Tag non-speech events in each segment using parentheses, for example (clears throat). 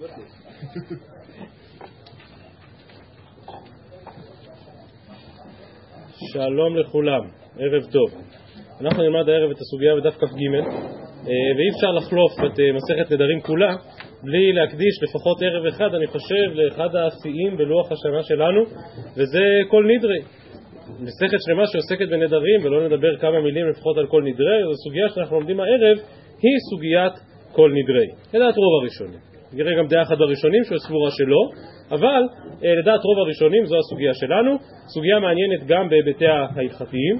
(laughs) שלום לכולם, ערב טוב. אנחנו נלמד הערב את הסוגיה בדף כ"ג, אה, ואי אפשר לחלוף את אה, מסכת נדרים כולה בלי להקדיש לפחות ערב אחד, אני חושב, לאחד השיאים בלוח השנה שלנו, וזה כל נדרי. מסכת שלמה שעוסקת בנדרים, ולא נדבר כמה מילים לפחות על כל נדרי, זו סוגיה שאנחנו לומדים הערב, היא סוגיית כל נדרי. לדעת רוב הראשונים. נראה גם דעה אחת בראשונים שהוא סבורה שלא, אבל אה, לדעת רוב הראשונים זו הסוגיה שלנו, סוגיה מעניינת גם בהיבטיה ההלכתיים,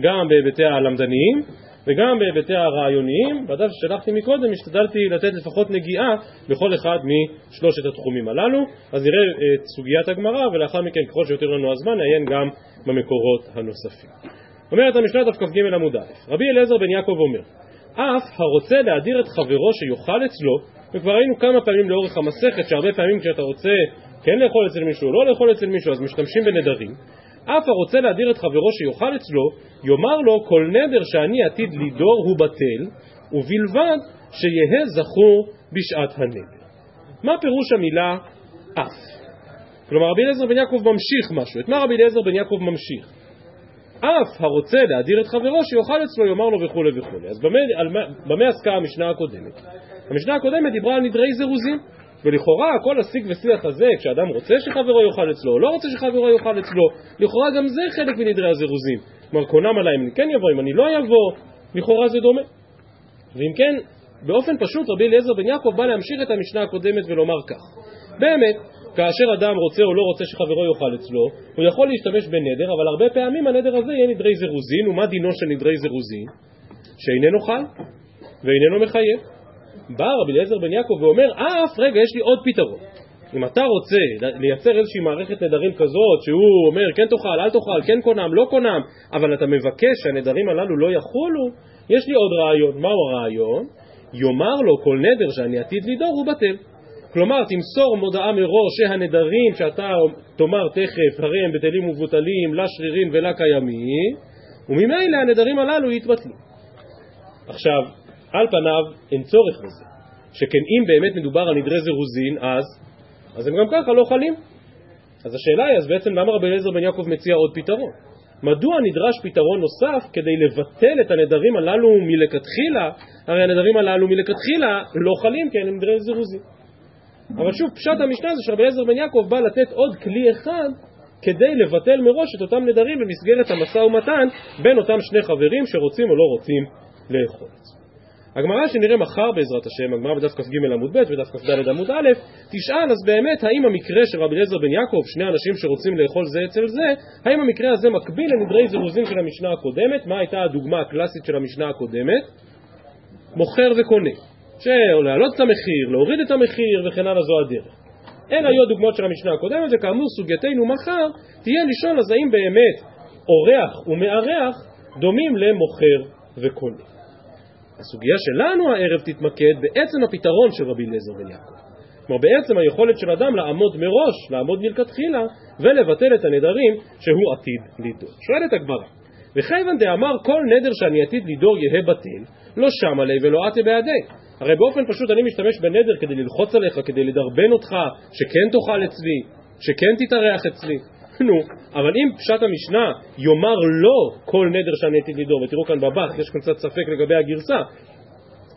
גם בהיבטיה הלמדניים וגם בהיבטיה הרעיוניים. בדף ששלחתי מקודם השתדלתי לתת לפחות נגיעה בכל אחד משלושת התחומים הללו, אז נראה את סוגיית הגמרא ולאחר מכן ככל שיותר לנו הזמן נעיין גם במקורות הנוספים. אומרת המשנה דף כ"ג עמוד א', רבי אליעזר בן יעקב אומר אף הרוצה להדיר את חברו שיאכל אצלו, וכבר ראינו כמה פעמים לאורך המסכת שהרבה פעמים כשאתה רוצה כן לאכול אצל מישהו או לא לאכול אצל מישהו אז משתמשים בנדרים אף הרוצה להדיר את חברו שיאכל אצלו יאמר לו כל נדר שאני עתיד לידור הוא בטל ובלבד שיהא זכור בשעת הנדר. מה פירוש המילה אף? כלומר רבי אליעזר בן יעקב ממשיך משהו, את מה רבי אליעזר בן יעקב ממשיך? אף הרוצה להדיר את חברו שיאכל אצלו יאמר לו וכולי וכולי. אז במה, במה עסקה המשנה הקודמת? המשנה הקודמת דיברה על נדרי זירוזים ולכאורה כל השיג ושיח הזה כשאדם רוצה שחברו יאכל אצלו או לא רוצה שחברו יאכל אצלו לכאורה גם זה חלק מנדרי הזירוזים. כלומר קונם עליי אם אני כן יבוא אם אני לא יבוא לכאורה זה דומה. ואם כן באופן פשוט רבי אליעזר בן יעקב בא להמשיך את המשנה הקודמת ולומר כך. באמת כאשר אדם רוצה או לא רוצה שחברו יאכל אצלו הוא יכול להשתמש בנדר אבל הרבה פעמים הנדר הזה יהיה נדרי זירוזין ומה דינו של נדרי זירוזין? שאיננו חל ואיננו מחייב בא רבי אליעזר בן יעקב ואומר, אף רגע יש לי עוד פתרון. אם אתה רוצה לייצר איזושהי מערכת נדרים כזאת שהוא אומר כן תאכל, אל תאכל, כן קונם, לא קונם, אבל אתה מבקש שהנדרים הללו לא יחולו, יש לי עוד רעיון. מהו הרעיון? יאמר לו כל נדר שאני עתיד לדור הוא בטל. כלומר תמסור מודעה מראש שהנדרים שאתה תאמר תכף הרי הם בטלים ומבוטלים לה שרירים ולה קיימים וממילא הנדרים הללו יתבטלו. עכשיו על פניו אין צורך בזה, שכן אם באמת מדובר על נדרי זירוזין, אז, אז הם גם ככה לא חלים. אז השאלה היא, אז בעצם למה רבי אליעזר בן יעקב מציע עוד פתרון? מדוע נדרש פתרון נוסף כדי לבטל את הנדרים הללו מלכתחילה? הרי הנדרים הללו מלכתחילה לא חלים כי הם נדרי זירוזין. אבל שוב, פשט המשנה זה שרבי אליעזר בן יעקב בא לתת עוד כלי אחד כדי לבטל מראש את אותם נדרים במסגרת המשא ומתן בין אותם שני חברים שרוצים או לא רוצים לאכול. הגמרא שנראה מחר בעזרת השם, הגמרא בדף כ"ג עמוד ב' ודף כ"ד עמוד א', תשאל אז באמת האם המקרה של רבי אליעזר בן יעקב, שני אנשים שרוצים לאכול זה אצל זה, האם המקרה הזה מקביל לנדרי זירוזים של המשנה הקודמת? מה הייתה הדוגמה הקלאסית של המשנה הקודמת? מוכר וקונה. שלהעלות את המחיר, להוריד את המחיר וכן הלאה זו הדרך. אלה היו הדוגמאות של המשנה הקודמת, וכאמור סוגייתנו מחר תהיה לשאול אז האם באמת אורח ומארח דומים למוכר וקונה. הסוגיה שלנו הערב תתמקד בעצם הפתרון של רבי אליעזר בן יעקב. כלומר בעצם היכולת של אדם לעמוד מראש, לעמוד מלכתחילה, ולבטל את הנדרים שהוא עתיד לידור. שואלת הגמרא, וכיוון דאמר כל נדר שאני עתיד לידור יהא בטל, לא שם עלי ולא עטה בעדי. הרי באופן פשוט אני משתמש בנדר כדי ללחוץ עליך, כדי לדרבן אותך, שכן תאכל אצלי, שכן תתארח אצלי. נו, אבל אם פשט המשנה יאמר לא כל נדר שאני עתיד לדור, ותראו כאן בבח, יש כאן קצת ספק לגבי הגרסה,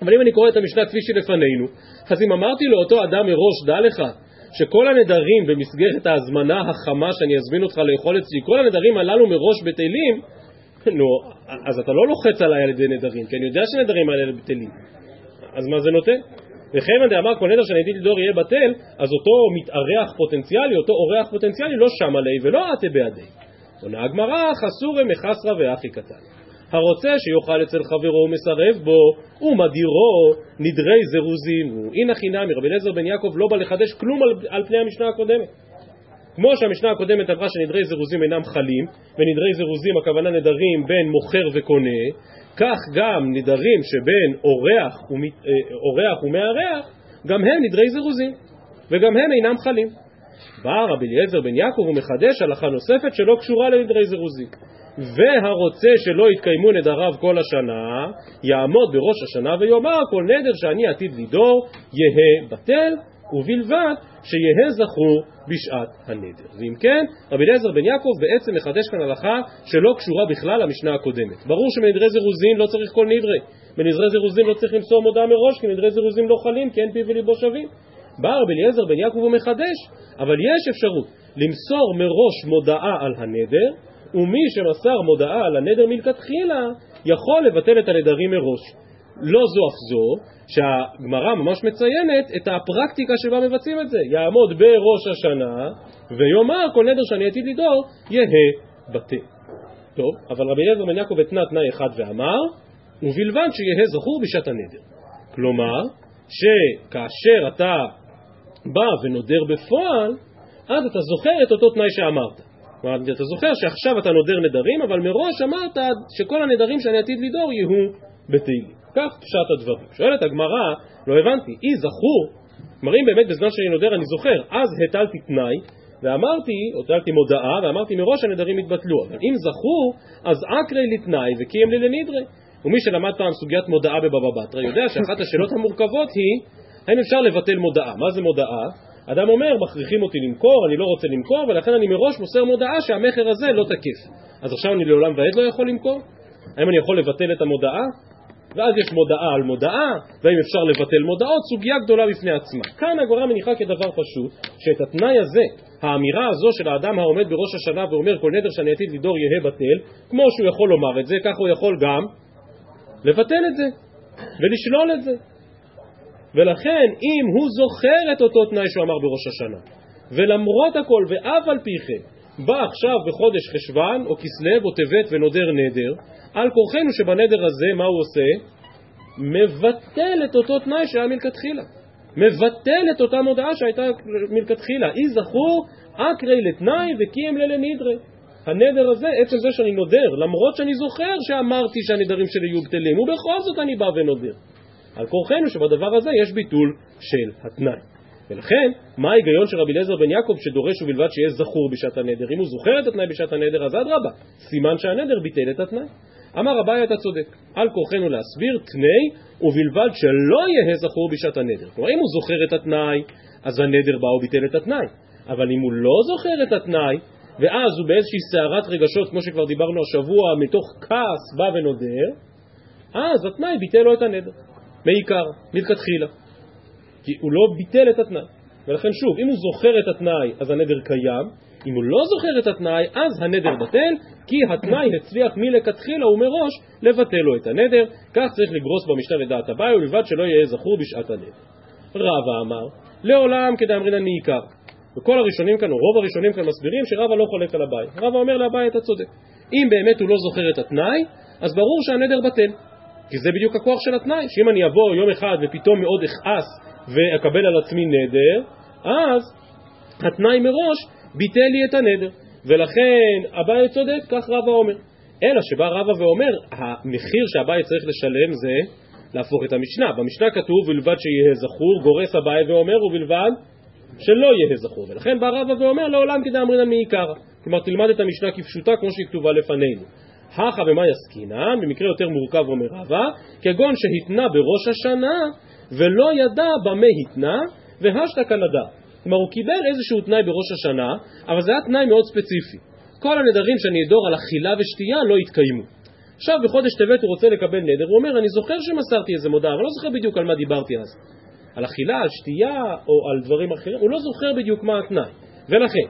אבל אם אני קורא את המשנה כפי שלפנינו, אז אם אמרתי לאותו אדם מראש, דע לך, שכל הנדרים במסגרת ההזמנה החמה שאני אזמין אותך לאכול אצלי, כל הנדרים הללו מראש בטלים, נו, אז אתה לא לוחץ עליי על ידי נדרים, כי אני יודע שנדרים האלה בטלים. אז מה זה נותן? וכיוון דאמר כל נדר שאני עתיד לדור יהיה בטל, אז אותו מתארח פוטנציאלי, אותו אורח פוטנציאלי לא שם עלי ולא עטה בידי. עונה הגמרא, חסורי מחסרא ואחי קטן. הרוצה שיאכל אצל חברו ומסרב בו, ומדירו נדרי זירוזים. הנה חינמי, רבי אליעזר בן יעקב לא בא לחדש כלום על, על פני המשנה הקודמת. כמו שהמשנה הקודמת אמרה שנדרי זירוזים אינם חלים, ונדרי זירוזים הכוונה נדרים בין מוכר וקונה, כך גם נדרים שבין אה, אורח ומארח, גם הם נדרי זירוזים, וגם הם אינם חלים. בא רבי אליעזר בן יעקב ומחדש הלכה נוספת שלא קשורה לנדרי זירוזים. והרוצה שלא יתקיימו נדריו כל השנה, יעמוד בראש השנה ויאמר כל נדר שאני עתיד לידור יהא בטל, ובלבד שיהא זכור בשעת הנדר. ואם כן, רבי אליעזר בן יעקב בעצם מחדש כאן הלכה שלא קשורה בכלל למשנה הקודמת. ברור שמנדרי זירוזין לא צריך כל נדרי. בנדרי זירוזין לא צריך למסור מודעה מראש, כי נדרי זירוזין לא חלים, כי אין פיו וליבו שווים. בא רבי אליעזר בן יעקב ומחדש, אבל יש אפשרות למסור מראש מודעה על הנדר, ומי שמסר מודעה על הנדר מלכתחילה, יכול לבטל את הנדרים מראש. לא זו אף זו, שהגמרא ממש מציינת את הפרקטיקה שבה מבצעים את זה. יעמוד בראש השנה ויאמר כל נדר שאני עתיד לדור יהא בטל. טוב, אבל רבי אליעזר בן יעקב התנה תנאי אחד ואמר, ובלבד שיהא זכור בשעת הנדר. כלומר, שכאשר אתה בא ונודר בפועל, אז אתה זוכר את אותו תנאי שאמרת. כלומר, אתה זוכר שעכשיו אתה נודר נדרים, אבל מראש אמרת שכל הנדרים שאני עתיד לדור יהיו בתהילים. כך פשט הדברים. שואלת הגמרא, לא הבנתי, אי זכור, כלומר אם באמת בזמן שאני נודר אני זוכר, אז הטלתי תנאי ואמרתי, הטלתי מודעה ואמרתי מראש הנדרים יתבטלו, אבל אם זכור, אז אקרי לתנאי וקיים לי לנדרי. ומי שלמד פעם סוגיית מודעה בבבא בתרא יודע שאחת השאלות המורכבות היא האם אפשר לבטל מודעה. מה זה מודעה? אדם אומר, מכריחים אותי למכור, אני לא רוצה למכור, ולכן אני מראש מוסר מודעה שהמכר הזה לא תקף. אז עכשיו אני לעולם ועד לא יכול למכור? האם אני יכול לבטל את המודעה? ואז יש מודעה על מודעה, והאם אפשר לבטל מודעות, סוגיה גדולה בפני עצמה. כאן הגמרא מניחה כדבר פשוט, שאת התנאי הזה, האמירה הזו של האדם העומד בראש השנה ואומר כל נדר שאני עתיד לדור יהא בטל, כמו שהוא יכול לומר את זה, כך הוא יכול גם לבטל את זה, ולשלול את זה. ולכן אם הוא זוכר את אותו תנאי שהוא אמר בראש השנה, ולמרות הכל ואף על פי כן בא עכשיו בחודש חשוון או כסלו או טבת ונודר נדר, על כורחנו שבנדר הזה מה הוא עושה? מבטל את אותו תנאי שהיה מלכתחילה. מבטל את אותה מודעה שהייתה מלכתחילה. אי זכור אקרי לתנאי וקיים ללנדרי. הנדר הזה, עצם זה שאני נודר, למרות שאני זוכר שאמרתי שהנדרים שלי יהיו בטלים, ובכל זאת אני בא ונודר. על כורחנו שבדבר הזה יש ביטול של התנאי. ולכן, מה ההיגיון של רבי אליעזר בן יעקב שדורש ובלבד שיהיה זכור בשעת הנדר? אם הוא זוכר את התנאי בשעת הנדר, אז אדרבה, סימן שהנדר ביטל את התנאי. אמר אביי אתה צודק, על כורחנו להסביר תנאי ובלבד שלא יהיה זכור בשעת הנדר. כלומר, אם הוא זוכר את התנאי, אז הנדר בא וביטל את התנאי. אבל אם הוא לא זוכר את התנאי, ואז הוא באיזושהי סערת רגשות, כמו שכבר דיברנו השבוע, מתוך כעס בא ונודר, אז התנאי ביטל לו את הנדר. מעיקר, מלכתחילה. כי הוא לא ביטל את התנאי. ולכן שוב, אם הוא זוכר את התנאי, אז הנדר קיים, אם הוא לא זוכר את התנאי, אז הנדר בטל, כי התנאי הצליח מלכתחילה ומראש לבטל לו את הנדר. כך צריך לגרוס במשנה לדעת הבאי, ובלבד שלא יהיה זכור בשעת הנדר. רבא אמר, לעולם כדאמרינן מעיקר. וכל הראשונים כאן, או רוב הראשונים כאן מסבירים שרבא לא חולק על הבאי. רבא אומר לבאי אתה צודק. אם באמת הוא לא זוכר את התנאי, אז ברור שהנדר בטל. כי זה בדיוק הכוח של התנאי, שאם אני אבוא יום אחד ופתאום מאוד אכעס ואקבל על עצמי נדר, אז התנאי מראש ביטל לי את הנדר. ולכן אביי צודק, כך רבא אומר. אלא שבא רבא ואומר, המחיר שאביי צריך לשלם זה להפוך את המשנה. במשנה כתוב, ובלבד שיהיה זכור, גורס אביי ואומר, ובלבד שלא יהיה זכור. ולכן בא רבא ואומר, לעולם כדאי אמרינן מעיקרא. כלומר, תלמד את המשנה כפשוטה כמו שהיא כתובה לפנינו. הכה במה יסקינן, במקרה יותר מורכב אומר רבא, כגון שהתנה בראש השנה ולא ידע במה התנה, והשתא כנדע. כלומר הוא קיבל איזשהו תנאי בראש השנה, אבל זה היה תנאי מאוד ספציפי. כל הנדרים שאני אדור על אכילה ושתייה לא יתקיימו. עכשיו בחודש טבת הוא רוצה לקבל נדר, הוא אומר אני זוכר שמסרתי איזה מודעה, אבל לא זוכר בדיוק על מה דיברתי אז. על אכילה, על שתייה או על דברים אחרים, הוא לא זוכר בדיוק מה התנאי. ולכן,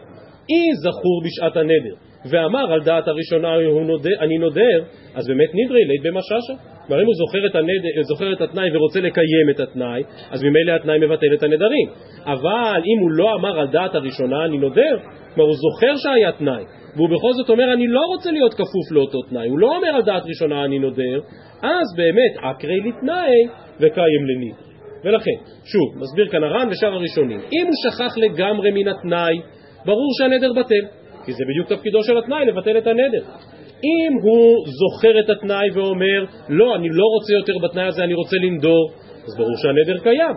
אי זכור בשעת הנדר, ואמר על דעת הראשונה אני נודר, אז באמת נדרי לית במשאשא. כלומר אם הוא זוכר את, הנד... זוכר את התנאי ורוצה לקיים את התנאי, אז ממילא התנאי מבטל את הנדרים. אבל אם הוא לא אמר על דעת הראשונה אני נודר, כלומר הוא זוכר שהיה תנאי, והוא בכל זאת אומר אני לא רוצה להיות כפוף לאותו תנאי, הוא לא אומר על דעת ראשונה אני נודר, אז באמת אקרי לתנאי וקיים לנדרי. ולכן, שוב, מסביר כאן הר"ן ושאר הראשונים, אם הוא שכח לגמרי מן התנאי, ברור שהנדר בטל. כי זה בדיוק תפקידו של התנאי, לבטל את הנדר. אם הוא זוכר את התנאי ואומר, לא, אני לא רוצה יותר בתנאי הזה, אני רוצה לנדור, אז ברור שהנדר קיים.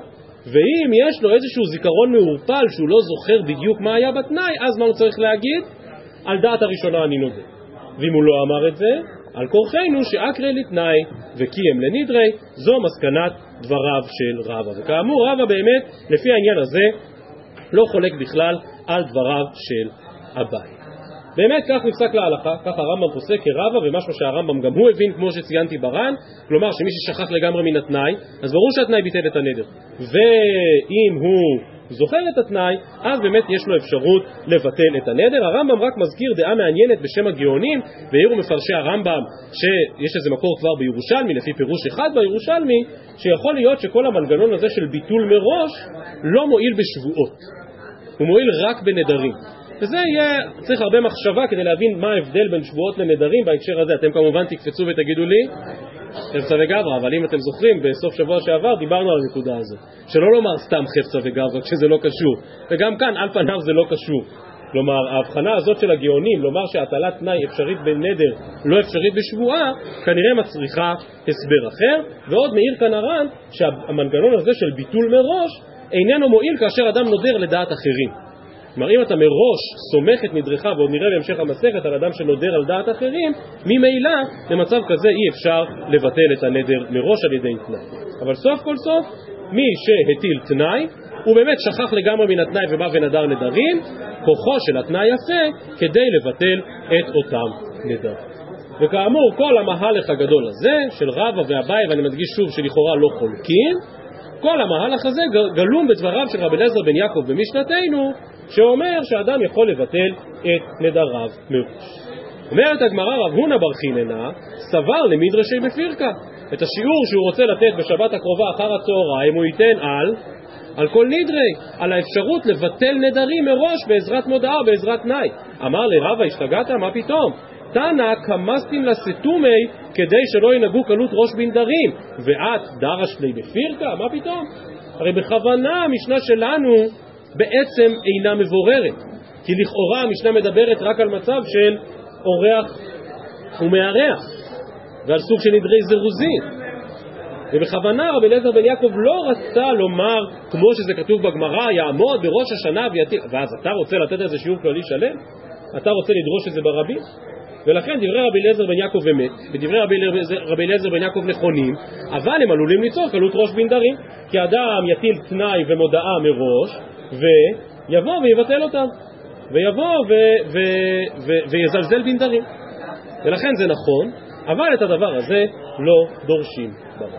ואם יש לו איזשהו זיכרון מעורפל שהוא לא זוכר בדיוק מה היה בתנאי, אז מה הוא צריך להגיד? על דעת הראשונה אני נודר. ואם הוא לא אמר את זה, על כורחנו שאקרי לתנאי וקיים לנדרי, זו מסקנת דבריו של רבא. וכאמור רבא באמת לפי העניין הזה לא חולק בכלל על דבריו של אביי. באמת כך נפסק להלכה, כך הרמב"ם פוסק כרבא ומשהו שהרמב"ם גם הוא הבין כמו שציינתי בר"ן, כלומר שמי ששכח לגמרי מן התנאי, אז ברור שהתנאי ביטל את הנדר. ואם הוא זוכר את התנאי, אז באמת יש לו אפשרות לבטל את הנדר. הרמב"ם רק מזכיר דעה מעניינת בשם הגאונים, והעירו מפרשי הרמב"ם שיש איזה מקור כבר בירושלמי, לפי פירוש אחד בירושלמי, שיכול להיות שכל המנגנון הזה של ביטול מראש לא מועיל בשבועות, הוא מועיל רק בנדרים. וזה יהיה, צריך הרבה מחשבה כדי להבין מה ההבדל בין שבועות לנדרים בהקשר הזה. אתם כמובן תקפצו ותגידו לי, חפצה וגברא, אבל אם אתם זוכרים, בסוף שבוע שעבר דיברנו על הנקודה הזאת. שלא לומר סתם חפצה וגברא כשזה לא קשור. וגם כאן, על פניו זה לא קשור. כלומר, ההבחנה הזאת של הגאונים, לומר שהטלת תנאי אפשרית בנדר, לא אפשרית בשבועה, כנראה מצריכה הסבר אחר. ועוד מאיר כאן הר"ן שהמנגנון הזה של ביטול מראש איננו מועיל כאשר אדם נודר לדעת אחרים. כלומר אם אתה מראש סומך את נדרך, ועוד נראה בהמשך המסכת על אדם שנודר על דעת אחרים, ממילא במצב כזה אי אפשר לבטל את הנדר מראש על ידי תנאי. אבל סוף כל סוף, מי שהטיל תנאי, הוא באמת שכח לגמרי מן התנאי ובא ונדר נדרים, כוחו של התנאי יפה כדי לבטל את אותם נדרים. וכאמור, כל המהלך הגדול הזה של רבא ואביי, ואני מדגיש שוב שלכאורה לא חולקים, כל המהלך הזה גלום בדבריו של רבי אליעזר בן יעקב במשנתנו, שאומר שאדם יכול לבטל את נדריו מראש. אומרת הגמרא רב הונא בר חיננה, סבר למדרשי בפירקה. את השיעור שהוא רוצה לתת בשבת הקרובה אחר הצהריים הוא ייתן על על כל נדרי, על האפשרות לבטל נדרים מראש בעזרת מודעה או בעזרת תנאי. אמר לרבה, השתגעת? מה פתאום? תנא קמסטין לסתומי כדי שלא ינהגו קלות ראש בנדרים, ואת דרש לי בפירקה? מה פתאום? הרי בכוונה המשנה שלנו בעצם אינה מבוררת, כי לכאורה המשנה מדברת רק על מצב של אורח ומארח ועל סוג של נדרי זירוזין. ובכוונה רבי אליעזר בן יעקב לא רצה לומר, כמו שזה כתוב בגמרא, יעמוד בראש השנה ויטיל, ואז אתה רוצה לתת איזה שיעור כללי שלם? אתה רוצה לדרוש את זה ברבים? ולכן דברי רבי אליעזר בן יעקב אמת, ודברי רבי אליעזר בן יעקב נכונים, אבל הם עלולים ליצור קלות ראש בנדרים, כי אדם יטיל תנאי ומודעה מראש, ויבוא ויבטל אותם, ויבוא ו- ו- ו- ויזלזל בנדרים. ולכן זה נכון, אבל את הדבר הזה לא דורשים ברב.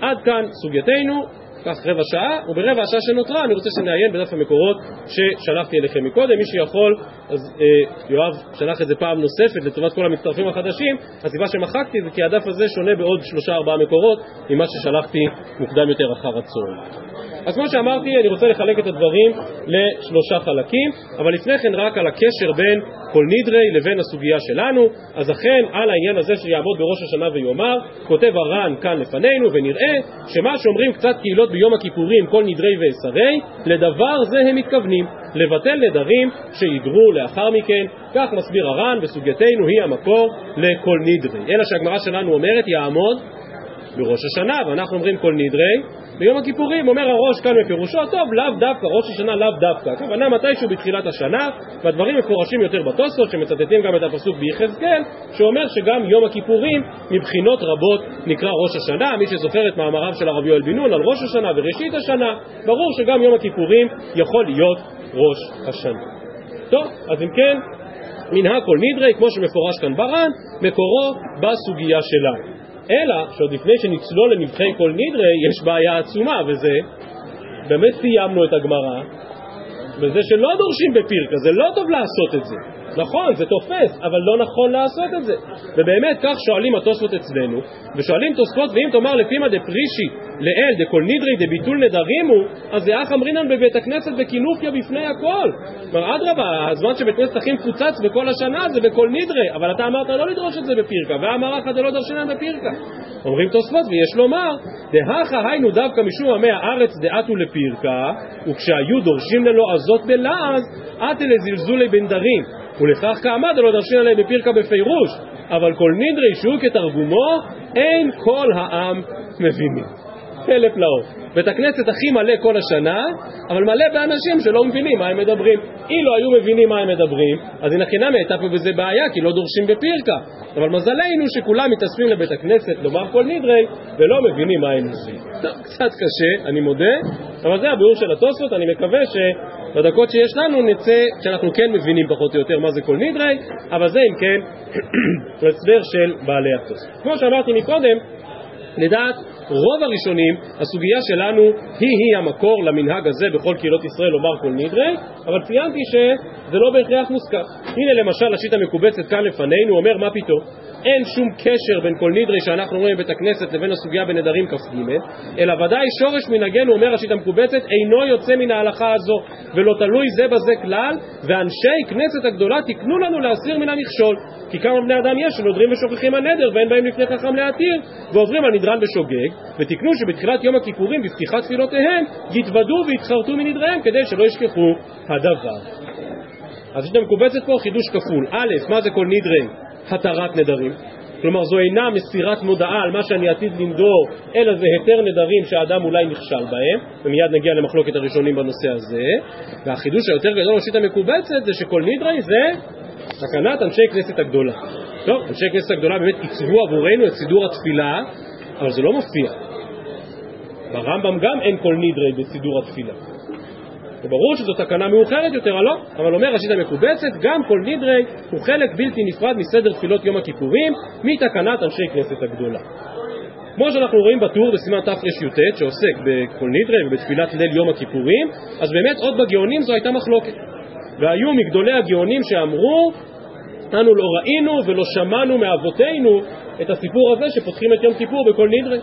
עד כאן סוגייתנו, קח רבע שעה, וברבע השעה שנותרה אני רוצה שנעיין בדף המקורות ששלחתי אליכם מקודם. מי שיכול, אז אה, יואב שלח את זה פעם נוספת לטובת כל המצטרפים החדשים. הסיבה שמחקתי זה כי הדף הזה שונה בעוד שלושה ארבעה מקורות ממה ששלחתי מוקדם יותר אחר הצהריים. אז כמו שאמרתי, אני רוצה לחלק את הדברים לשלושה חלקים, אבל לפני כן רק על הקשר בין כל נדרי לבין הסוגיה שלנו. אז אכן, על העניין הזה שיעמוד בראש השנה ויאמר, כותב הר"ן כאן לפנינו, ונראה שמה שאומרים קצת קהילות ביום הכיפורים, כל נדרי ועשרי, לדבר זה הם מתכוונים, לבטל נדרים שידרו לאחר מכן. כך מסביר הר"ן, וסוגייתנו היא המקור לכל נדרי. אלא שהגמרא שלנו אומרת, יעמוד בראש השנה, ואנחנו אומרים כל נדרי, ביום הכיפורים אומר הראש כאן בפירושו, טוב, לאו דווקא, ראש השנה לאו דווקא, הכוונה מתישהו בתחילת השנה, והדברים מפורשים יותר בתוספות, שמצטטים גם את הפסוק ביחזקאל, שאומר שגם יום הכיפורים מבחינות רבות נקרא ראש השנה, מי שזוכר את מאמריו של הרב יואל בן נון על ראש השנה וראשית השנה, ברור שגם יום הכיפורים יכול להיות ראש השנה. טוב, אז אם כן, מנהג כל נדרי, כמו שמפורש כאן בר"ן, מקורו בסוגיה שלנו. אלא שעוד לפני שנצלול לנבחי כל נדרי יש בעיה עצומה וזה באמת סיימנו את הגמרא וזה שלא דורשים בפירקה, זה לא טוב לעשות את זה נכון, זה תופס, אבל לא נכון לעשות את זה. ובאמת כך שואלים התוספות אצלנו, ושואלים תוספות, ואם תאמר לפי מה דפרישי לאל דכל נדרי דביטול נדרימו, אז זה אך אמרינן בבית הכנסת בכינופיה בפני הכל. כלומר, אדרבה, הזמן שבית כנסת הכי מפוצץ בכל השנה זה בכל נדרי, אבל אתה אמרת לא לדרוש את זה בפירקה, ואמר לך דלא דרשנן בפירקה. אומרים תוספות, ויש לומר, דהכה היינו דווקא משום עמי הארץ דעתו לפירקה, וכשהיו דורשים ללא עזות בלעז, עתה לזלזולי בנדרים. ולכך כעמד הלא דרשין עליהם בפירקה בפירוש, אבל כל נדרי שהוא כתרגומו, אין כל העם מבינים. פלא פלאות. בית הכנסת הכי מלא כל השנה, אבל מלא באנשים שלא מבינים מה הם מדברים. אילו היו מבינים מה הם מדברים, אז הנה חינם הייתה פה בזה בעיה, כי לא דורשים בפירקה. אבל מזלנו שכולם מתאספים לבית הכנסת לומר כל נדרי, ולא מבינים מה הם עושים. טוב, קצת קשה, אני מודה, אבל זה הביאור של התוספות, אני מקווה שבדקות שיש לנו נצא שאנחנו כן מבינים פחות או יותר מה זה כל נדרי, אבל זה אם כן (clears throat) הסבר של בעלי התוספות. כמו שאמרתי מקודם, לדעת רוב הראשונים, הסוגיה שלנו היא-היא המקור למנהג הזה בכל קהילות ישראל לומר כל נדרי, אבל ציינתי שזה לא בהכרח מוסכם. הנה למשל השיטה מקובצת כאן לפנינו, אומר מה פתאום? אין שום קשר בין כל נדרי שאנחנו רואים בבית הכנסת לבין הסוגיה בנדרים כ"ג, אלא ודאי שורש מנהגנו, אומר השיטה מקובצת, אינו יוצא מן ההלכה הזו, ולא תלוי זה בזה כלל, ואנשי כנסת הגדולה תקנו לנו להסיר מן המכשול, כי כמה בני אדם יש שנודרים ושוכחים הנדר ואין בהם לפני חכם להתיר, ועוברים על נדרן בשוגג, ותקנו שבתחילת יום הכיפורים בפתיחת תפילותיהם יתוודו ויתחרטו מנדריהם כדי שלא ישכחו הדבר. אז יש מקובצת פה חידוש כפול. א', מה זה כל נדרי? התרת נדרים. כלומר זו אינה מסירת מודעה על מה שאני עתיד לנדור, אלא זה היתר נדרים שהאדם אולי נכשל בהם, ומיד נגיע למחלוקת הראשונים בנושא הזה. והחידוש היותר גדול בשיט המקובצת זה שכל נדרי זה תקנת אנשי כנסת הגדולה. טוב, אנשי כנסת הגדולה באמת עיצבו עבורנו את סידור התפילה, אבל זה לא מופיע. ברמב"ם גם אין כל נדרי בסידור התפילה. ברור שזו תקנה מאוחרת יותר, לא? אבל אומר השיטה המקובצת, גם כל נדרי הוא חלק בלתי נפרד מסדר תפילות יום הכיפורים, מתקנת אנשי כנסת הגדולה. כמו שאנחנו רואים בטור בסימן תרי"ט שעוסק בכל נדרי ובתפילת ליל יום הכיפורים, אז באמת עוד בגאונים זו הייתה מחלוקת. והיו מגדולי הגאונים שאמרו, אנו לא ראינו ולא שמענו מאבותינו את הסיפור הזה שפותחים את יום כיפור בכל נדרי.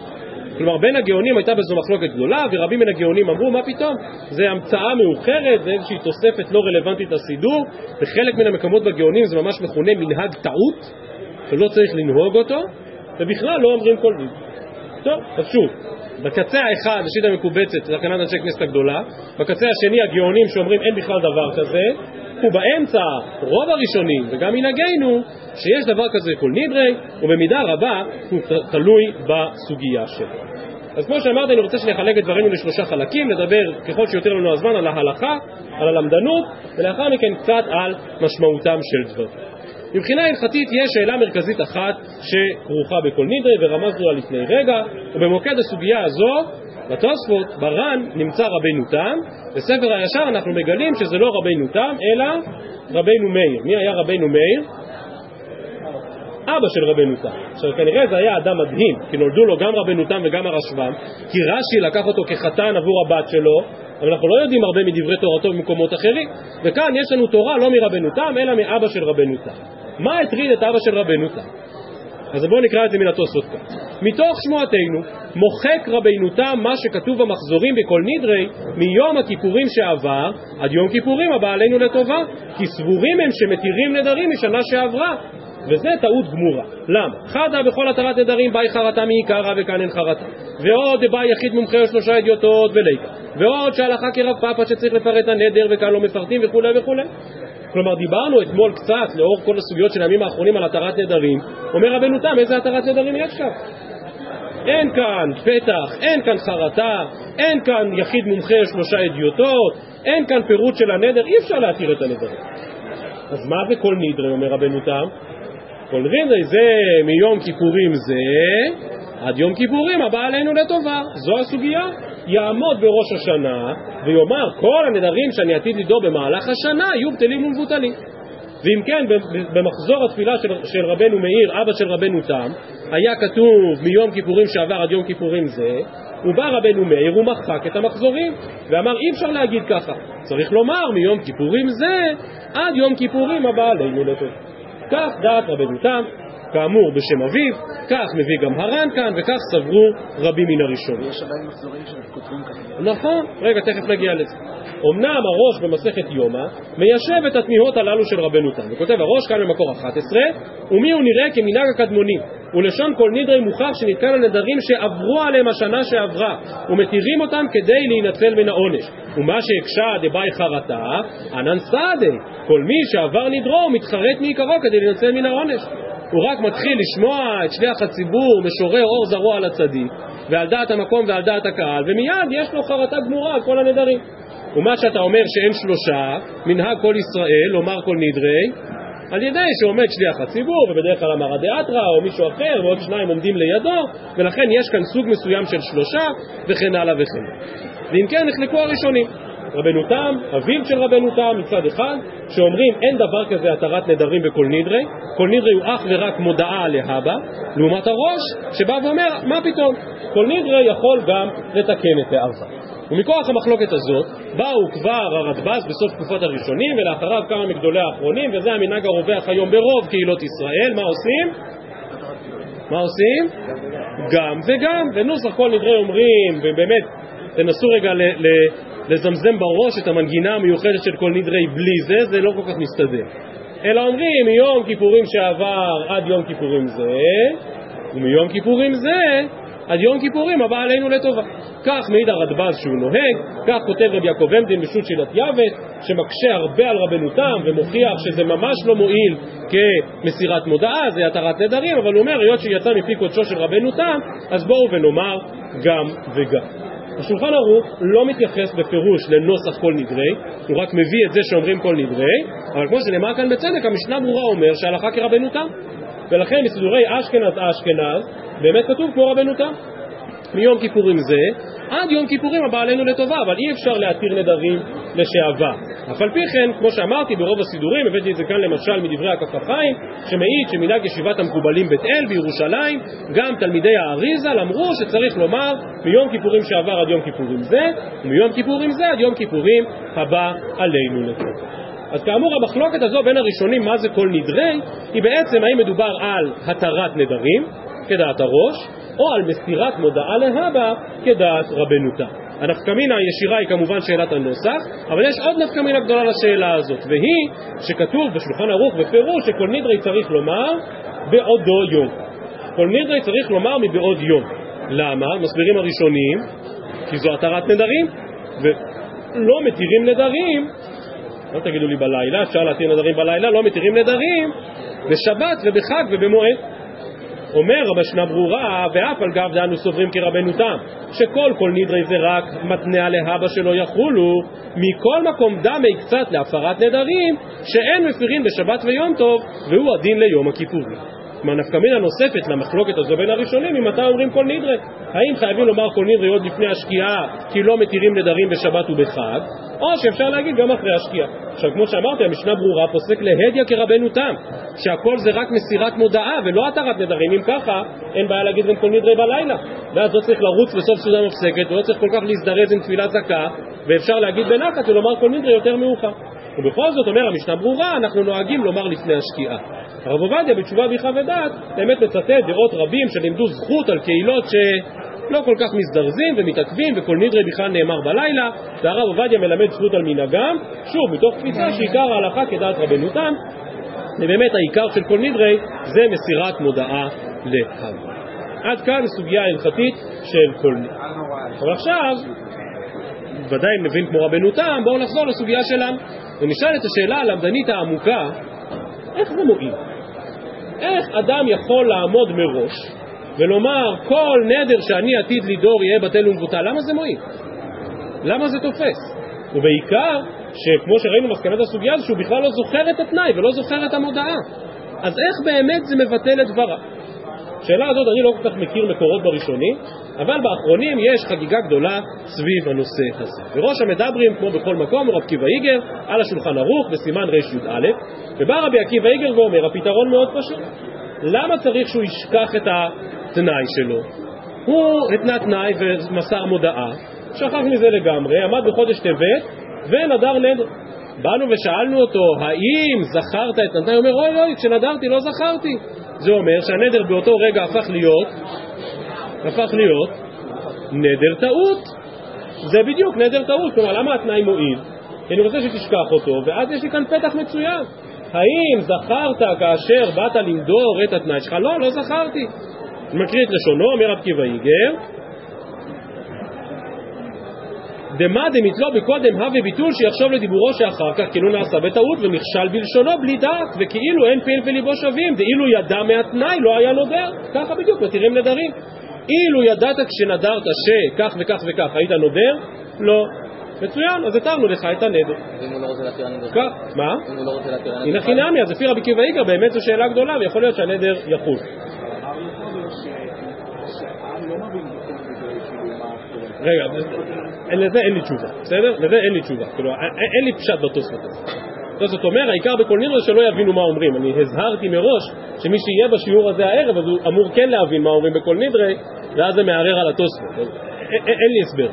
כלומר בין הגאונים הייתה בזו מחלוקת גדולה ורבים מן הגאונים אמרו מה פתאום? זה המצאה מאוחרת זה איזושהי תוספת לא רלוונטית לסידור. בחלק מן המקומות בגאונים זה ממש מכונה מנהג טעות שלא צריך לנהוג אותו ובכלל לא אומרים כל דין טוב, אז שוב בקצה האחד השיטה מקובצת תקנת אנשי כנסת הגדולה בקצה השני הגאונים שאומרים אין בכלל דבר כזה ובאמצע רוב הראשונים וגם מנהגנו שיש דבר כזה כל נדרי ובמידה רבה הוא תלוי בסוגיה שלו. אז כמו שאמרתי אני רוצה שנחלק את דברינו לשלושה חלקים, נדבר ככל שיותר לנו הזמן על ההלכה, על הלמדנות ולאחר מכן קצת על משמעותם של דברים. מבחינה הלכתית יש שאלה מרכזית אחת שכרוכה בכל נדרי ורמזנו לה לפני רגע ובמוקד הסוגיה הזו בתוספות, בר"ן, נמצא רבינו תם, בספר הישר אנחנו מגלים שזה לא רבינו תם, אלא רבינו מאיר. מי היה רבינו מאיר? אבא של רבנו תם. עכשיו כנראה זה היה אדם מדהים, כי נולדו לו גם רבנו תם וגם הרשב"ם, כי רש"י לקח אותו כחתן עבור הבת שלו, אבל אנחנו לא יודעים הרבה מדברי תורתו במקומות אחרים, וכאן יש לנו תורה לא מרבנו תם, אלא מאבא של רבנו תם. מה הטריד את אבא של רבנו תם? אז בואו נקרא את זה מן התוספות כאן. מתוך שמועתנו מוחק רבינו תם מה שכתוב במחזורים בכל נדרי מיום הכיפורים שעבר עד יום כיפורים הבא עלינו לטובה כי סבורים הם שמתירים נדרים משנה שעברה וזה טעות גמורה. למה? חדה בכל התרת נדרים באי חרטה מעיקרא וכאן אין חרטה. ועוד באי יחיד מומחה או שלושה אדיוטות וליקה. ועוד שהלכה כרב פאפה שצריך לפרט הנדר וכאן לא מפרטים וכולי וכולי. כלומר דיברנו אתמול קצת לאור כל הסוגיות של הימים האחרונים על התרת נדרים. אומר רבנו תם איזה התרת נדרים יש כאן? אין כאן פתח, אין כאן חרטה, אין כאן יחיד מומחה שלושה אדיוטות, אין כאן פירוט של הנדר, אי אפשר להתיר את הנדרים. אז מה זה כל נדרי, אומר רבנו תם? כל נדרי זה מיום כיפורים זה עד יום כיפורים הבא עלינו לטובה, זו הסוגיה. יעמוד בראש השנה ויאמר כל הנדרים שאני עתיד לדור במהלך השנה יהיו בטלים ומבוטלים. ואם כן, במחזור התפילה של, של רבנו מאיר, אבא של רבנו תם, היה כתוב מיום כיפורים שעבר עד יום כיפורים זה, ובא רבנו מאיר ומחק את המחזורים, ואמר אי אפשר להגיד ככה, צריך לומר מיום כיפורים זה עד יום כיפורים הבא עלינו לטוב. כך דעת רבנו תם, כאמור בשם אביו, כך מביא גם הר"ן כאן, וכך סברו רבים מן הראשונים. יש עדיין מחזורים שכותבים ככה. נכון, רגע, תכף נגיע לזה. אמנם הראש במסכת יומא מיישב את התמיהות הללו של רבנו תם, וכותב הראש כאן במקור 11, ומי הוא נראה כמנהג הקדמונים, ולשון כל נדרי מוכח שנתקן על נדרים שעברו עליהם השנה שעברה, ומתירים אותם כדי להינצל מן העונש. ומה שהקשה דבאי חרטה, ענן סעדי, כל מי שעבר נדרו מתחרט מעיקרו כדי להינצל מן העונש. הוא רק מתחיל לשמוע את שליח הציבור משורר אור זרוע על הצדיק, ועל דעת המקום ועל דעת הקהל, ומיד יש לו חרטה גמורה על כל הנדרים. ומה שאתה אומר שאין שלושה, מנהג כל ישראל, לומר כל נדרי, על ידי שעומד שליח הציבור, ובדרך כלל אמר הדאתרא או מישהו אחר, ועוד שניים עומדים לידו, ולכן יש כאן סוג מסוים של שלושה, וכן הלאה וכן הלאה. ואם כן, נחלקו הראשונים. רבנו תם, אביו של רבנו תם מצד אחד, שאומרים אין דבר כזה התרת נדרים בכל נדרי, כל נדרי הוא אך ורק מודעה להבא, לעומת הראש שבא ואומר מה פתאום, כל נדרי יכול גם לתקן את העבר. ומכוח המחלוקת הזאת באו כבר הרדב"ז בסוף תקופת הראשונים ולאחריו כמה מגדולי האחרונים וזה המנהג הרווח היום ברוב קהילות ישראל, מה עושים? מה עושים? גם וגם, ונוסח כל נדרי אומרים, ובאמת תנסו רגע לזמזם בראש את המנגינה המיוחדת של כל נדרי בלי זה, זה לא כל כך מסתדר. אלא אומרים מיום כיפורים שעבר עד יום כיפורים זה, ומיום כיפורים זה עד יום כיפורים הבא עלינו לטובה. כך מעיד הרדב"ז שהוא נוהג, כך כותב רבי יעקב עמדין בשו"ת שילת יבת, שמקשה הרבה על רבנו תם ומוכיח שזה ממש לא מועיל כמסירת מודעה, זה התרת נדרים, אבל הוא אומר, היות שיצא מפי קודשו של רבנו תם, אז בואו ונאמר גם וגם. השולחן ערוך לא מתייחס בפירוש לנוסח כל נדרי, הוא רק מביא את זה שאומרים כל נדרי, אבל כמו שנאמר כאן בצדק, המשנה ברורה אומר שהלכה כרבנו תם. ולכן בסידורי אשכנז אשכנז באמת כתוב כמו רבנו תם. מיום כיפורים זה עד יום כיפורים הבא עלינו לטובה, אבל אי אפשר להתיר נדרים לשעבר. אף על פי כן, כמו שאמרתי ברוב הסידורים, הבאתי את זה כאן למשל מדברי הכף חיים, שמעיד שמנהג ישיבת המקובלים בית אל בירושלים, גם תלמידי האריזה אמרו שצריך לומר מיום כיפורים שעבר עד יום כיפורים זה, ומיום כיפורים זה עד יום כיפורים הבא עלינו לטובה. אז כאמור המחלוקת הזו בין הראשונים מה זה כל נדרי, היא בעצם האם מדובר על התרת נדרים, כדעת הראש, או על מסירת מודעה להבא כדעת רבנו תם. הנפקמינה הישירה היא כמובן שאלת הנוסח, אבל יש עוד נפקמינה גדולה לשאלה הזאת, והיא שכתוב בשולחן ערוך בפירוש שכל נדרי צריך לומר בעודו יום. כל נדרי צריך לומר מבעוד יום. למה? מסבירים הראשונים, כי זו התרת נדרים, ולא מתירים נדרים, לא תגידו לי בלילה, אפשר להתיר נדרים בלילה, לא מתירים נדרים בשבת ובחג ובמועד. אומר המשנה ברורה, ואף על גב דאנו סוברים כרבנו תם, שכל כל נדרי זה רק מתנה להבא שלא יחולו, מכל מקום דמי קצת להפרת נדרים, שאין מפירים בשבת ויום טוב, והוא הדין ליום הכיפורים. כלומר נפקמינה נוספת למחלוקת הזו בין הראשונים, אם אתה אומרים כל נדרי. האם חייבים לומר כל נדרי עוד לפני השקיעה, כי לא מתירים נדרים בשבת ובחג, או שאפשר להגיד גם אחרי השקיעה. עכשיו, כמו שאמרתי, המשנה ברורה פוסק להדיא כרבנו תם, שהכל זה רק מסירת מודעה ולא התרת נדרים. אם ככה, אין בעיה להגיד גם כל נדרי בלילה. ואז לא צריך לרוץ בסוף סעודה מפסקת, ולא צריך כל כך להזדרז עם תפילת זכה, ואפשר להגיד בנחת ולומר כל נדרי יותר מאוחר. ובכל זאת, אומר המשנה ברורה, אנחנו נוהגים לומר לפני השקיעה. הרב עובדיה בתשובה ביחה ודעת באמת מצטט דעות רבים שלימדו זכות על קהילות שלא כל כך מזדרזים ומתעכבים וכל נדרי בכלל נאמר בלילה והרב עובדיה מלמד זכות על מנהגם שוב מתוך תפיסה שעיקר ההלכה כדעת רבנו תם ובאמת העיקר של כל נדרי זה מסירת מודעה להבא. עד כאן סוגיה הלכתית של כל נדרי. אבל עכשיו ודאי אם נבין כמו רבנו תם בואו נחזור לסוגיה שלנו ונשאל את השאלה הלמדנית העמוקה איך זה מועיל? איך אדם יכול לעמוד מראש ולומר כל נדר שאני עתיד לדור יהיה בטל ומבוטל? למה זה מועיל? למה זה תופס? ובעיקר, שכמו שראינו מסקנת הסוגיה הזו, שהוא בכלל לא זוכר את התנאי ולא זוכר את המודעה. אז איך באמת זה מבטל את דבריו? השאלה הזאת אני לא כל כך מכיר מקורות בראשונים, אבל באחרונים יש חגיגה גדולה סביב הנושא הזה. וראש המדברים, כמו בכל מקום, הוא רב עקיבא איגר, על השולחן ערוך בסימן רי"א, ובא רבי עקיבא איגר ואומר, הפתרון מאוד פשוט. למה צריך שהוא ישכח את התנאי שלו? הוא התנה תנאי ומסר מודעה, שכח מזה לגמרי, עמד בחודש טבת ונדר נדר. באנו ושאלנו אותו, האם זכרת את התנאי? הוא אומר, אוי אוי, כשנדרתי לא זכרתי. זה אומר שהנדר באותו רגע הפך להיות, הפך להיות נדר טעות. זה בדיוק נדר טעות. כלומר, למה התנאי מועיל? כי אני רוצה שתשכח אותו, ואז יש לי כאן פתח מצוין. האם זכרת כאשר באת למדור את התנאי שלך? לא, לא זכרתי. מקריא את לשונו, אומר רב קיבא איגר, דמה דמיתלו בקודם הווה ביטול שיחשוב לדיבורו שאחר כך כאילו נעשה בטעות ונכשל בלשונו בלי דעת וכאילו אין פיל וליבו שווים דאילו ידע מהתנאי לא היה נודר ככה בדיוק מתירים נדרים אילו ידעת כשנדרת שכך וכך וכך היית נודר? לא. מצוין, אז התרנו לך את הנדר. אם הוא לא רוצה להתיר הנדר? כך, מה? אם הוא לא רוצה להתיר הנדר? הנה חינמי, אז לפי רבי עקיבא איגר באמת זו שאלה גדולה ויכול להיות שהנדר יחול. רגע, לזה אין לי תשובה, בסדר? לזה אין לי תשובה, כאילו אין לי פשט בתוספות הזה. זאת אומר, העיקר בכל נדרי שלא יבינו מה אומרים. אני הזהרתי מראש שמי שיהיה בשיעור הזה הערב, אז הוא אמור כן להבין מה אומרים בכל נדרי, ואז זה מערער על התוספות. אין לי הסבר.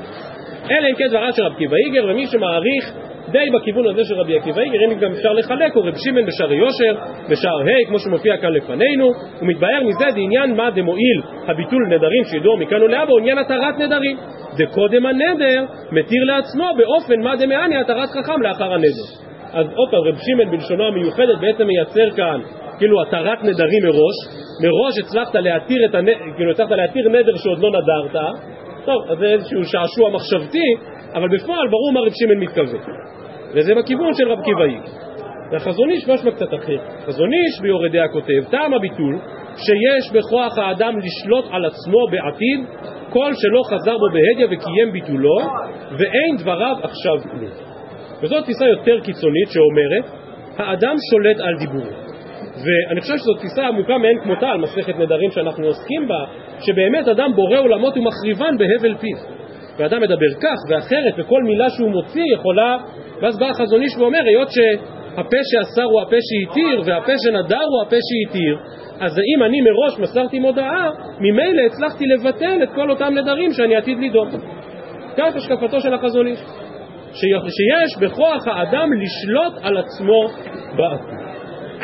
אלא אם כן דבריו של רבי עקיבא איגר, ומי שמעריך די בכיוון הזה של רבי עקיבא איגר, אם גם אפשר לחלק, הוא רב שמעון בשערי יושר, בשער ה', כמו שמופיע כאן לפנינו, ומתבהר מזה דעניין מה דמועיל הביטול נדרים שידור מכאן ולהבא, עניין התרת נדרים. דקודם הנדר מתיר לעצמו באופן מה דמעני התרת חכם לאחר הנדר. אז עוד פעם, רב שמעון בלשונו המיוחדת בעצם מייצר כאן כאילו התרת נדרים מראש, מראש הצלחת להתיר, הנ... כאילו הצלחת להתיר נדר שעוד לא נדרת, טוב, אז זה איזשהו שעשוע מחשבתי, אבל בפועל ברור מה רב שמעון מתכוון. וזה בכיוון של רב קיבאי. והחזון איש משמע קצת אחר. חזון איש ביורדיה כותב, טעם הביטול שיש בכוח האדם לשלוט על עצמו בעתיד כל שלא חזר בו בהדיא וקיים ביטולו ואין דבריו עכשיו כלום. וזו תפיסה יותר קיצונית שאומרת האדם שולט על דיבורו. ואני חושב שזו תפיסה עמוקה מאין כמותה על מסכת נדרים שאנחנו עוסקים בה, שבאמת אדם בורא עולמות ומחריבן בהבל פיו. ואדם מדבר כך ואחרת, וכל מילה שהוא מוציא יכולה... ואז בא החזון איש ואומר, היות שהפה שאסר הוא הפה שהתיר, והפה שנדר הוא הפה שהתיר, אז אם אני מראש מסרתי מודעה, ממילא הצלחתי לבטל את כל אותם נדרים שאני עתיד לדום. כך השקפתו של החזון איש. שיש בכוח האדם לשלוט על עצמו בעתיד.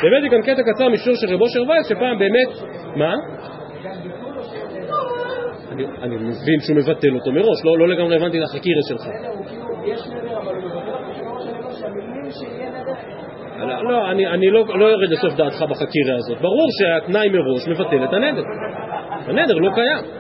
באמת כאן קטע קצר משיעור של רבו של וייס, שפעם באמת... מה? אני, אני מבין שהוא מבטל אותו מראש, לא, לא לגמרי הבנתי את החקירה שלך. לא, אני, אני לא, לא יורד לסוף דעתך בחקירה הזאת. ברור שהתנאי מראש מבטל את הנדר. הנדר לא קיים.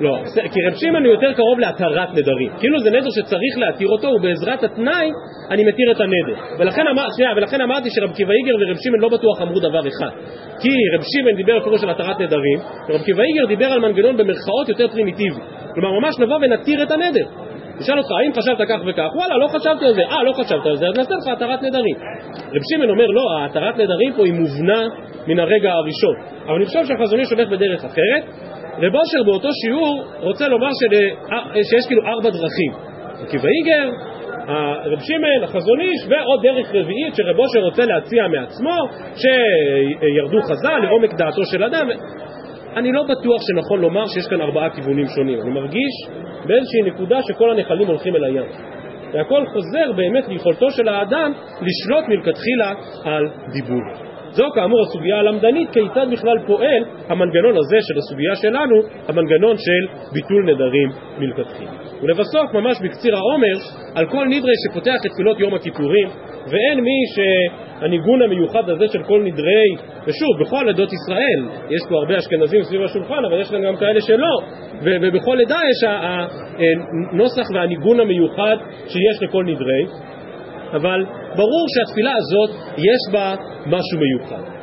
לא, כי רב שמעון הוא יותר קרוב להתרת נדרים. כאילו זה נדר שצריך להתיר אותו, ובעזרת התנאי אני מתיר את הנדר. ולכן, אמר, שנייה, ולכן אמרתי שרב קיבא איגר ורב שמעון לא בטוח אמרו דבר אחד. כי רב שמעון דיבר על התרת נדרים, ורב קיבא איגר דיבר על מנגנון במרכאות יותר פרימיטיבי. כלומר, ממש נבוא ונתיר את הנדר. נשאל אותך, האם חשבת כך וכך? וואלה, לא חשבתי על זה. אה, לא חשבת על זה, אז נעשה לך התרת נדרים. רב שמעון אומר, לא, התרת נדרים פה היא מובנה מן הרגע הראשון. אבל אני חושב שהחזון איש הולך בדרך אחרת. רב אושר באותו שיעור רוצה לומר של... שיש כאילו ארבע דרכים. כי ואיגר, רב שמעון, החזון איש, ועוד דרך רביעית שרב אושר רוצה להציע מעצמו, שירדו חז"ל לעומק דעתו של אדם. אני לא בטוח שנכון לומר שיש כאן ארבעה כיוונים שונים. אני מרגיש באיזושהי נקודה שכל הנחלים הולכים אל הים. והכל חוזר באמת ליכולתו של האדם לשלוט מלכתחילה על דיבור. זו כאמור הסוגיה הלמדנית, כיצד בכלל פועל המנגנון הזה של הסוגיה שלנו, המנגנון של ביטול נדרים מלכתחילה. ולבסוף, ממש בקציר העומר, על כל נדרי שפותח את תפילות יום הכיפורים, ואין מי שהניגון המיוחד הזה של כל נדרי, ושוב, בכל עדות ישראל, יש פה הרבה אשכנזים סביב השולחן, אבל יש גם כאלה שלא, ובכל עדה יש הנוסח והניגון המיוחד שיש לכל נדרי, אבל ברור שהתפילה הזאת יש בה משהו מיוחד.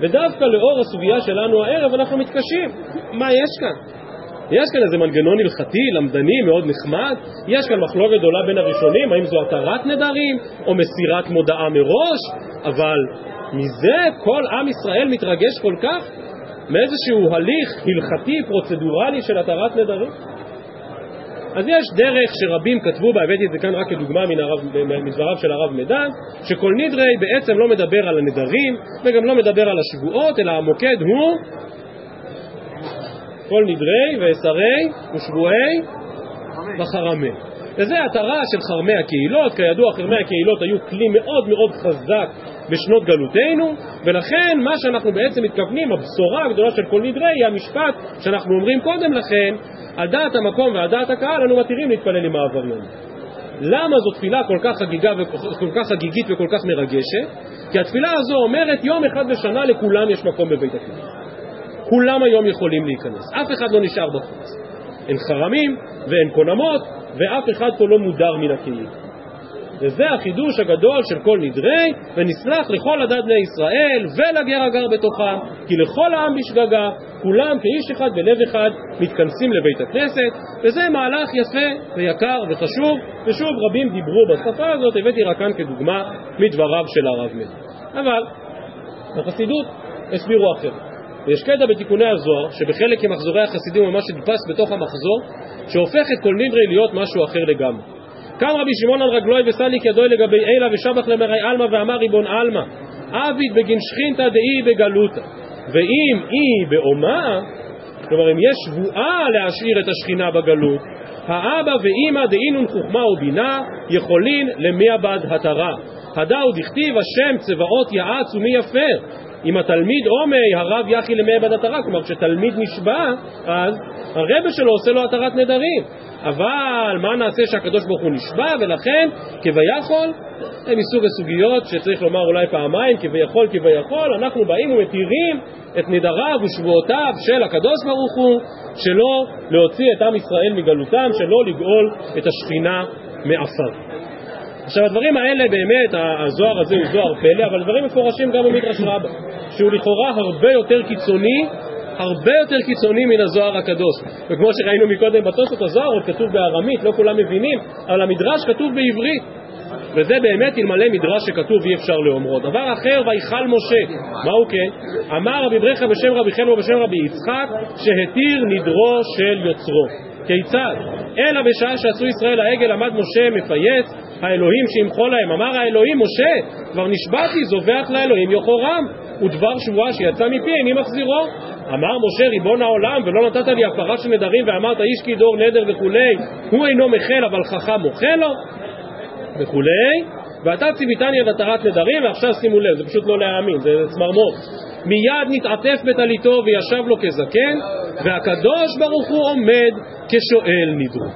ודווקא לאור הסוגיה שלנו הערב אנחנו מתקשים. מה יש כאן? יש כאן איזה מנגנון הלכתי, למדני, מאוד נחמד? יש כאן מחלוקת גדולה בין הראשונים, האם זו התרת נדרים או מסירת מודעה מראש? אבל מזה כל עם ישראל מתרגש כל כך? מאיזשהו הליך הלכתי, פרוצדורלי של התרת נדרים? אז יש דרך שרבים כתבו בה, הבאתי את זה כאן רק כדוגמה מדבריו של הרב מדן, שכל נדרי בעצם לא מדבר על הנדרים וגם לא מדבר על השבועות, אלא המוקד הוא כל נדרי ואסרי ושבועי וחרמי. וזה התרה של חרמי הקהילות, כידוע חרמי הקהילות היו כלי מאוד מאוד חזק בשנות גלותנו, ולכן מה שאנחנו בעצם מתכוונים, הבשורה הגדולה של כל נדרי היא המשפט שאנחנו אומרים קודם לכן, על דעת המקום ועל דעת הקהל אנו מתירים להתפלל עם העבריין. למה זו תפילה כל כך, וכל כך חגיגית וכל כך מרגשת? כי התפילה הזו אומרת יום אחד בשנה לכולם יש מקום בבית הכנסת. כולם היום יכולים להיכנס, אף אחד לא נשאר בחוץ. אין חרמים ואין קונמות, ואף אחד פה לא מודר מן הקהילה. וזה החידוש הגדול של כל נדרי, ונסלח לכל עדת בני ישראל ולגר הגר בתוכם, כי לכל העם בשגגה, כולם כאיש אחד בלב אחד מתכנסים לבית הכנסת, וזה מהלך יפה ויקר וחשוב, ושוב רבים דיברו בשפה הזאת, הבאתי רק כאן כדוגמה מדבריו של הרב מאיר. אבל בחסידות הסבירו אחרת. ויש קטע בתיקוני הזוהר, שבחלק ממחזורי החסידים הוא ממש נדפס בתוך המחזור, שהופך את כל נדרי להיות משהו אחר לגמרי. קם רבי שמעון על רגלוי וסליק ידוי לגבי אילה ושבח למראי עלמא ואמר ריבון עלמא עביד בגין שכינתא דאי בגלותא. ואם אי באומה כלומר אם יש שבועה להשאיר את השכינה בגלות האבא ואימא דאינון חוכמה ובינה יכולין למי עבד התרה. הדאו דכתיב השם צבאות יעץ ומי יפר אם התלמיד עומי הרב יחי למי עבד התרה כלומר כשתלמיד נשבע אז הרבה שלו עושה לו התרת נדרים. אבל מה נעשה שהקדוש ברוך הוא נשבע ולכן כביכול הם מסוג הסוגיות שצריך לומר אולי פעמיים כביכול כביכול אנחנו באים ומתירים את נדריו ושבועותיו של הקדוש ברוך הוא שלא להוציא את עם ישראל מגלותם שלא לגאול את השכינה מעפר עכשיו הדברים האלה באמת, הזוהר הזה הוא זוהר פלא, אבל דברים מפורשים גם במדרש רבה, שהוא לכאורה הרבה יותר קיצוני הרבה יותר קיצוני מן הזוהר הקדוש. וכמו שראינו מקודם בתוספות, הזוהר עוד כתוב בארמית, לא כולם מבינים, אבל המדרש כתוב בעברית. וזה באמת אלמלא מדרש שכתוב אי אפשר לאומרו. דבר אחר, ויכל משה. מהו כן? אמר רבי ברכה בשם רבי חלמו ובשם רבי יצחק, שהתיר נדרו של יוצרו. כיצד? אלא בשעה שעשו ישראל העגל עמד משה מפייץ, האלוהים שימחול להם. אמר האלוהים, משה, כבר נשבעתי, זובח לאלוהים יוחורם. ודבר שבועה שיצא מפי איני מחזירו. אמר משה ריבון העולם ולא נתת לי הפרה של נדרים ואמרת איש כי דור נדר וכולי הוא אינו מחל אבל חכם מוחל לו וכולי ואתה ציוויתני עד התרת נדרים ועכשיו שימו לב זה פשוט לא להאמין זה צמרמורת מיד נתעטף בטליתו וישב לו כזקן והקדוש ברוך הוא עומד כשואל נדרו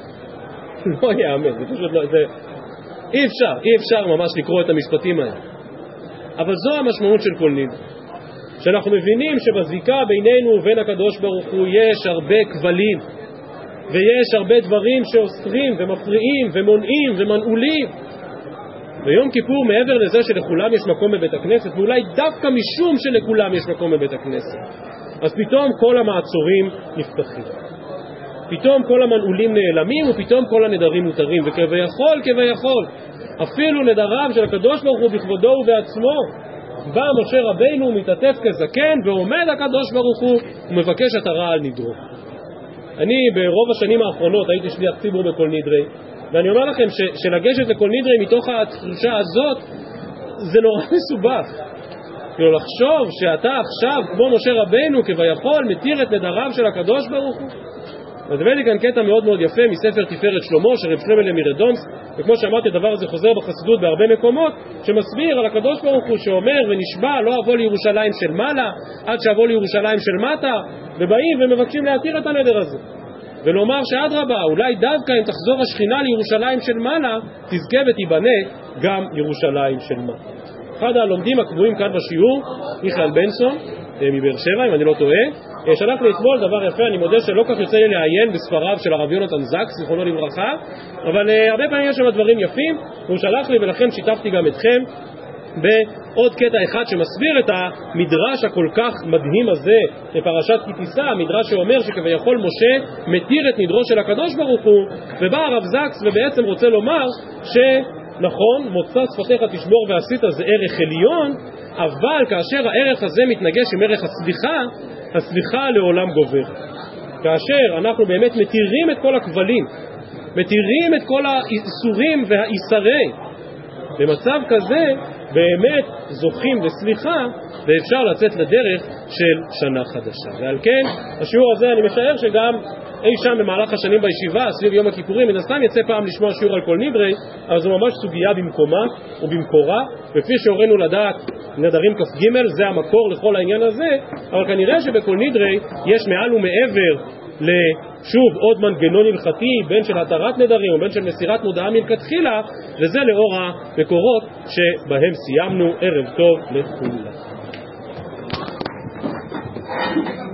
(laughs) לא יאמן זה פשוט לא זה אי אפשר אי אפשר ממש לקרוא את המשפטים האלה. אבל זו המשמעות של כל נדרו שאנחנו מבינים שבזיקה בינינו ובין הקדוש ברוך הוא יש הרבה כבלים ויש הרבה דברים שאוסרים ומפריעים ומונעים ומנעולים. ויום כיפור מעבר לזה שלכולם יש מקום בבית הכנסת ואולי דווקא משום שלכולם יש מקום בבית הכנסת אז פתאום כל המעצורים נפתחים פתאום כל המנעולים נעלמים ופתאום כל הנדרים מותרים וכביכול כביכול אפילו נדריו של הקדוש ברוך הוא בכבודו ובעצמו בא משה רבינו, מתעטף כזקן, ועומד הקדוש ברוך הוא ומבקש התרה על נדרו. אני ברוב השנים האחרונות הייתי שליח ציבור בכל נדרי, ואני אומר לכם ש, שלגשת לכל נדרי מתוך התחושה הזאת זה נורא (laughs) מסובך. כאילו לחשוב שאתה עכשיו, כמו משה רבינו, כביכול, מתיר את נדריו של הקדוש ברוך הוא. אז הבאתי כאן קטע מאוד מאוד יפה מספר תפארת שלמה של רב שלמה למירדומס וכמו שאמרתי הדבר הזה חוזר בחסידות בהרבה מקומות שמסביר על הקדוש ברוך הוא שאומר ונשבע לא אבוא לירושלים של מעלה עד שאבוא לירושלים של מטה ובאים ומבקשים להתיר את הנדר הזה. ולומר שאדרבה אולי דווקא אם תחזור השכינה לירושלים של מעלה תזכה ותיבנה גם ירושלים של מטה. אחד הלומדים הקבועים כאן בשיעור מיכאל בנסון מבאר שבע, אם אני לא טועה. אה, שלח לי אתמול דבר יפה, אני מודה שלא כך יוצא לי לעיין בספריו של הרב יונתן זקס, זיכרונו לברכה, אבל אה, הרבה פעמים יש שם דברים יפים, והוא שלח לי ולכן שיתפתי גם אתכם בעוד קטע אחד שמסביר את המדרש הכל כך מדהים הזה בפרשת כי תישא, המדרש שאומר שכביכול משה מתיר את נדרו של הקדוש ברוך הוא, ובא הרב זקס ובעצם רוצה לומר ש... נכון, מוצא שפתיך תשבור ועשית זה ערך עליון, אבל כאשר הערך הזה מתנגש עם ערך הסליחה, הסליחה לעולם גובר. כאשר אנחנו באמת מתירים את כל הכבלים, מתירים את כל האיסורים והאיסרי, במצב כזה באמת זוכים לסליחה ואפשר לצאת לדרך של שנה חדשה. ועל כן, השיעור הזה אני משער שגם אי שם במהלך השנים בישיבה, סביב יום הכיפורים, מן הסתם יצא פעם לשמוע שיעור על כל נדרי, אבל זו ממש סוגיה במקומה ובמקורה, וכפי שהורינו לדעת, נדרים כ"ג, זה המקור לכל העניין הזה, אבל כנראה שבכל נדרי יש מעל ומעבר לשוב עוד מנגנון הלכתי, בין של התרת נדרים ובין של מסירת מודעה מלכתחילה, וזה לאור המקורות שבהם סיימנו. ערב טוב לכולם. Thank you.